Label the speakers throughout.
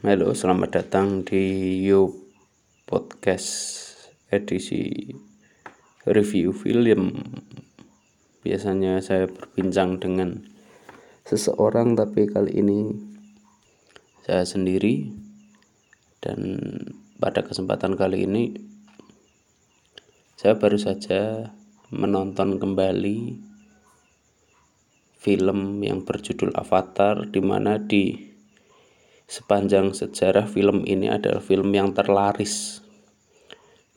Speaker 1: Halo, selamat datang di You Podcast edisi review film. Biasanya saya berbincang dengan seseorang, tapi kali ini saya sendiri. Dan pada kesempatan kali ini, saya baru saja menonton kembali film yang berjudul Avatar, di mana di sepanjang sejarah film ini adalah film yang terlaris.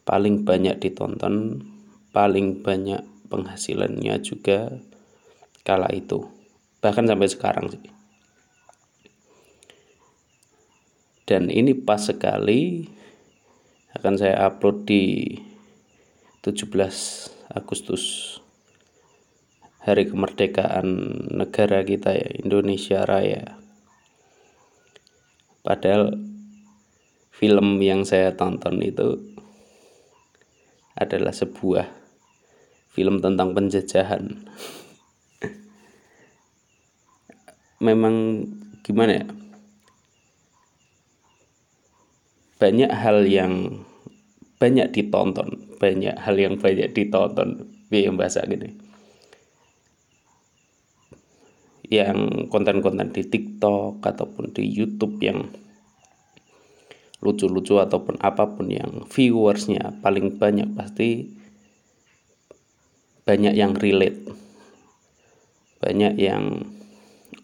Speaker 1: Paling banyak ditonton paling banyak penghasilannya juga kala itu. Bahkan sampai sekarang sih. Dan ini pas sekali akan saya upload di 17 Agustus hari kemerdekaan negara kita ya Indonesia Raya Padahal film yang saya tonton itu adalah sebuah film tentang penjajahan. Memang gimana ya? Banyak hal yang banyak ditonton, banyak hal yang banyak ditonton, yang bahasa gini. Yang konten-konten di TikTok ataupun di YouTube yang lucu-lucu ataupun apa pun yang viewersnya paling banyak pasti banyak yang relate. Banyak yang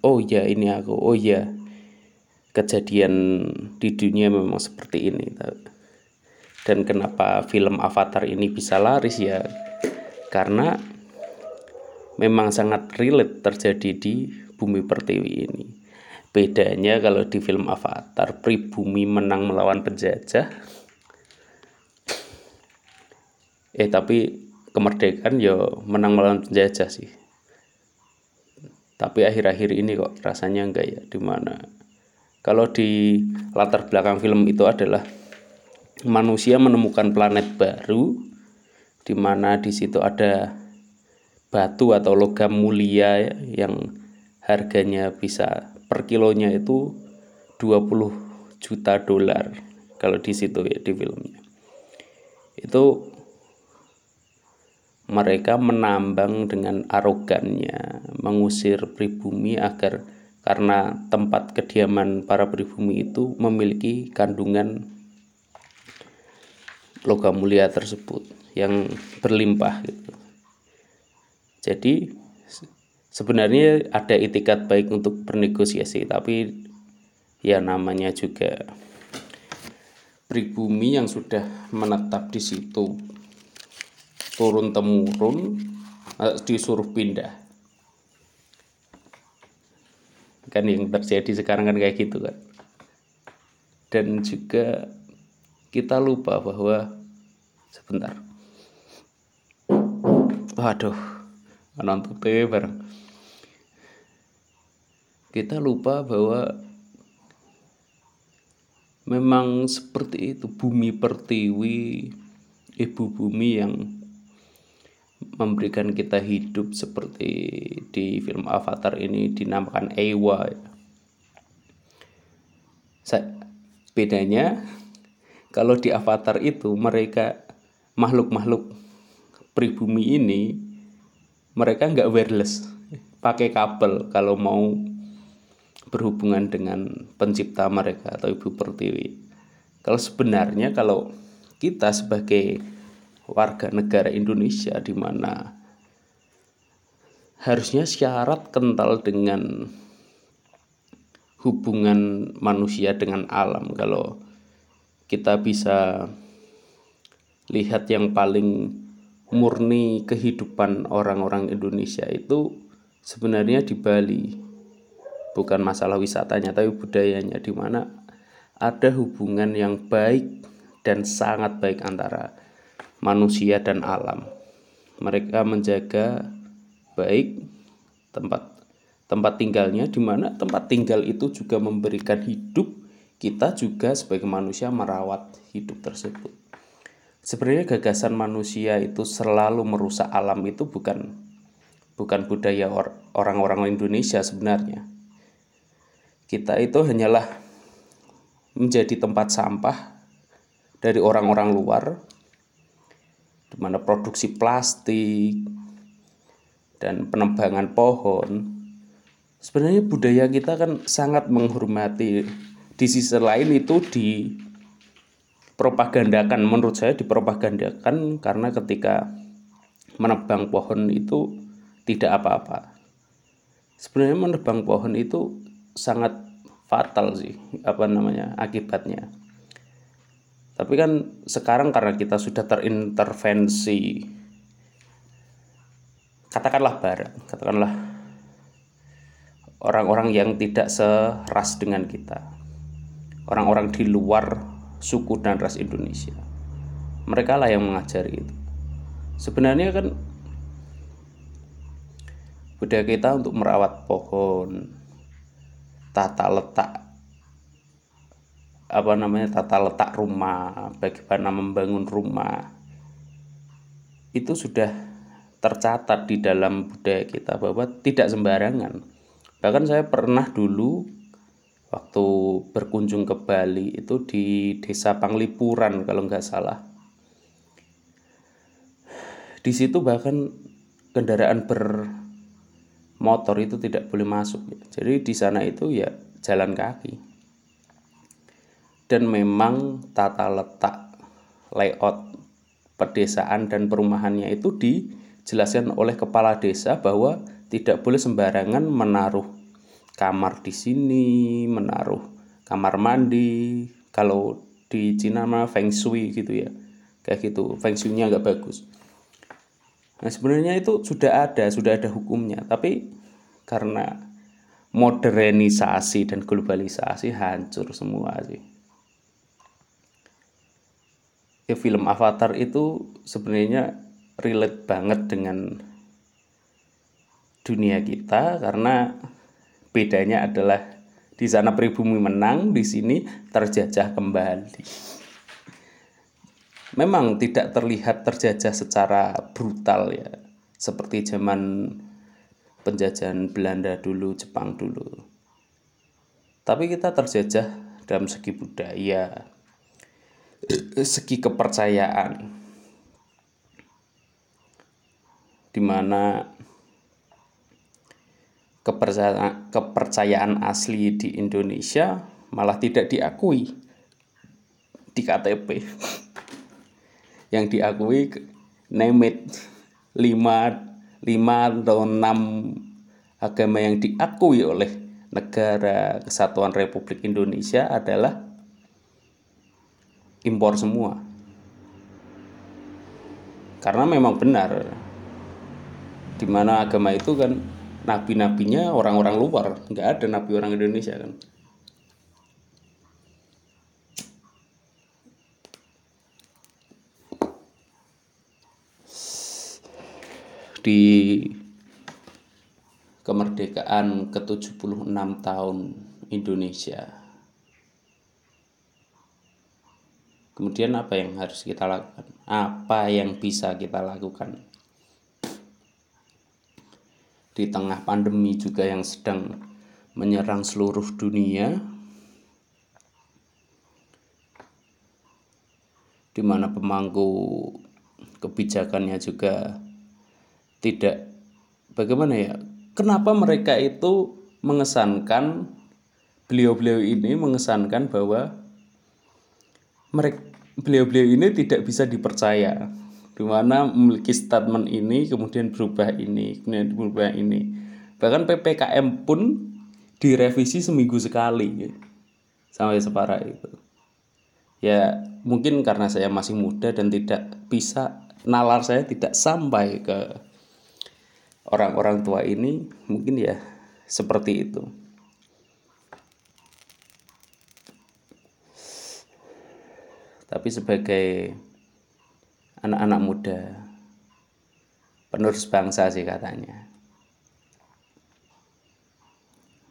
Speaker 1: oh ya ini aku oh ya kejadian di dunia memang seperti ini. Dan kenapa film Avatar ini bisa laris ya? Karena memang sangat relate terjadi di bumi pertiwi ini. Bedanya kalau di film Avatar, pribumi menang melawan penjajah. Eh tapi kemerdekaan ya menang melawan penjajah sih. Tapi akhir-akhir ini kok rasanya enggak ya, di mana kalau di latar belakang film itu adalah manusia menemukan planet baru di mana di situ ada batu atau logam mulia yang harganya bisa per kilonya itu 20 juta dolar kalau di situ ya di filmnya. Itu mereka menambang dengan arogannya mengusir pribumi agar karena tempat kediaman para pribumi itu memiliki kandungan logam mulia tersebut yang berlimpah gitu jadi sebenarnya ada etikat baik untuk bernegosiasi, tapi ya namanya juga pribumi yang sudah menetap di situ. Turun temurun eh, disuruh pindah. Kan yang terjadi sekarang kan kayak gitu kan dan juga kita lupa bahwa sebentar. Waduh nonton TV bareng kita lupa bahwa memang seperti itu bumi pertiwi ibu bumi yang memberikan kita hidup seperti di film Avatar ini dinamakan Ewa. Bedanya kalau di Avatar itu mereka makhluk-makhluk pribumi ini mereka nggak wireless. Pakai kabel kalau mau berhubungan dengan pencipta mereka atau ibu pertiwi. Kalau sebenarnya kalau kita sebagai warga negara Indonesia di mana harusnya syarat kental dengan hubungan manusia dengan alam. Kalau kita bisa lihat yang paling murni kehidupan orang-orang Indonesia itu sebenarnya di Bali. Bukan masalah wisatanya tapi budayanya di mana ada hubungan yang baik dan sangat baik antara manusia dan alam. Mereka menjaga baik tempat tempat tinggalnya di mana tempat tinggal itu juga memberikan hidup. Kita juga sebagai manusia merawat hidup tersebut sebenarnya gagasan manusia itu selalu merusak alam itu bukan bukan budaya orang-orang Indonesia sebenarnya. Kita itu hanyalah menjadi tempat sampah dari orang-orang luar di mana produksi plastik dan penebangan pohon sebenarnya budaya kita kan sangat menghormati di sisi lain itu di propagandakan menurut saya dipropagandakan karena ketika menebang pohon itu tidak apa-apa sebenarnya menebang pohon itu sangat fatal sih apa namanya akibatnya tapi kan sekarang karena kita sudah terintervensi katakanlah barat, katakanlah orang-orang yang tidak seras dengan kita. Orang-orang di luar suku dan ras Indonesia. Mereka lah yang mengajari itu. Sebenarnya kan budaya kita untuk merawat pohon, tata letak apa namanya tata letak rumah, bagaimana membangun rumah itu sudah tercatat di dalam budaya kita bahwa tidak sembarangan. Bahkan saya pernah dulu waktu berkunjung ke Bali itu di Desa Panglipuran kalau nggak salah. Di situ bahkan kendaraan bermotor itu tidak boleh masuk. Jadi di sana itu ya jalan kaki dan memang tata letak layout pedesaan dan perumahannya itu dijelaskan oleh kepala desa bahwa tidak boleh sembarangan menaruh kamar di sini, menaruh kamar mandi. Kalau di Cina mah feng shui gitu ya. Kayak gitu, feng shui-nya nggak bagus. Nah, sebenarnya itu sudah ada, sudah ada hukumnya, tapi karena modernisasi dan globalisasi hancur semua sih ya film Avatar itu sebenarnya relate banget dengan dunia kita karena bedanya adalah di sana pribumi menang, di sini terjajah kembali. Memang tidak terlihat terjajah secara brutal ya, seperti zaman penjajahan Belanda dulu, Jepang dulu. Tapi kita terjajah dalam segi budaya, segi kepercayaan di mana kepercayaan, kepercayaan asli di Indonesia malah tidak diakui di KTP yang diakui nemit 5 5 atau 6 agama yang diakui oleh negara kesatuan Republik Indonesia adalah impor semua. Karena memang benar di mana agama itu kan nabi-nabinya orang-orang luar nggak ada nabi orang Indonesia kan di kemerdekaan ke-76 tahun Indonesia Kemudian apa yang harus kita lakukan? Apa yang bisa kita lakukan? Di tengah pandemi juga yang sedang menyerang seluruh dunia, di mana pemangku kebijakannya juga tidak bagaimana ya? Kenapa mereka itu mengesankan beliau-beliau ini mengesankan bahwa mereka beliau-beliau ini tidak bisa dipercaya di mana memiliki statement ini kemudian berubah ini kemudian berubah ini. Bahkan ppkm pun direvisi seminggu sekali sampai separah itu. Ya mungkin karena saya masih muda dan tidak bisa nalar saya tidak sampai ke orang-orang tua ini mungkin ya seperti itu. Tapi sebagai anak-anak muda. Penerus bangsa sih katanya.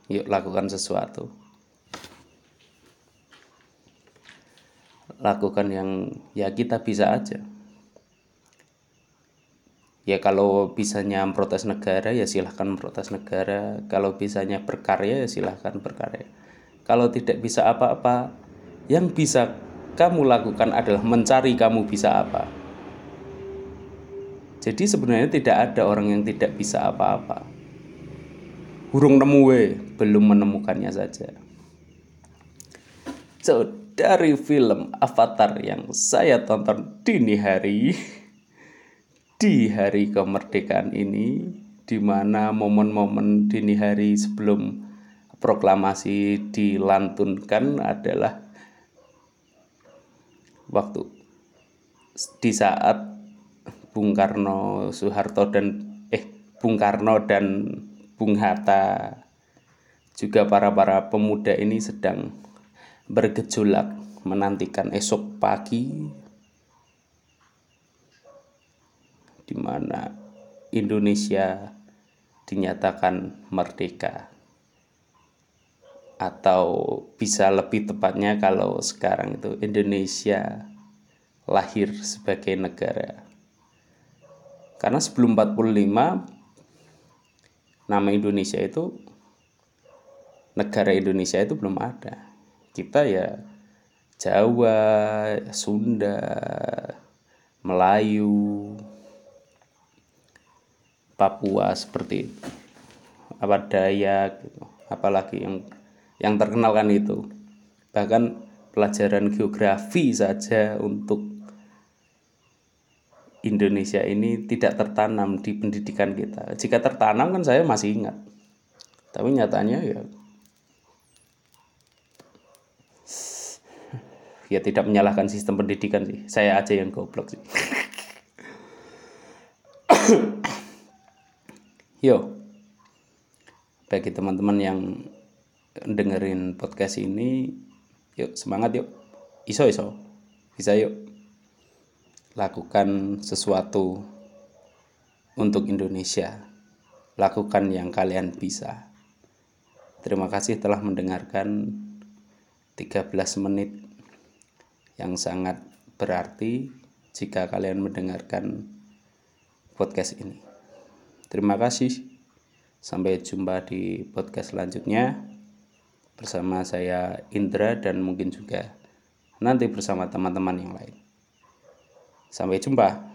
Speaker 1: Yuk lakukan sesuatu. Lakukan yang ya kita bisa aja. Ya kalau bisanya protes negara ya silahkan protes negara. Kalau bisanya berkarya ya silahkan berkarya. Kalau tidak bisa apa-apa Yang bisa kamu lakukan adalah mencari kamu bisa apa. Jadi sebenarnya tidak ada orang yang tidak bisa apa-apa. Burung nemu we, belum menemukannya saja. So, dari film Avatar yang saya tonton dini hari di hari kemerdekaan ini di mana momen-momen dini hari sebelum proklamasi dilantunkan adalah waktu di saat Bung Karno, Soeharto dan eh Bung Karno dan Bung Hatta. Juga para para pemuda ini sedang bergejolak menantikan esok pagi. Di mana Indonesia dinyatakan merdeka. Atau bisa lebih tepatnya kalau sekarang itu Indonesia lahir sebagai negara karena sebelum 45 nama Indonesia itu negara Indonesia itu belum ada kita ya Jawa Sunda Melayu Papua seperti itu apa Dayak gitu. apalagi yang yang terkenal kan itu bahkan pelajaran geografi saja untuk Indonesia ini tidak tertanam di pendidikan kita. Jika tertanam kan saya masih ingat. Tapi nyatanya ya ya tidak menyalahkan sistem pendidikan sih. Saya aja yang goblok sih. Yo. Bagi teman-teman yang dengerin podcast ini, yuk semangat yuk. Iso iso. Bisa yuk lakukan sesuatu untuk Indonesia. Lakukan yang kalian bisa. Terima kasih telah mendengarkan 13 menit yang sangat berarti jika kalian mendengarkan podcast ini. Terima kasih. Sampai jumpa di podcast selanjutnya bersama saya Indra dan mungkin juga nanti bersama teman-teman yang lain. Sampai jumpa.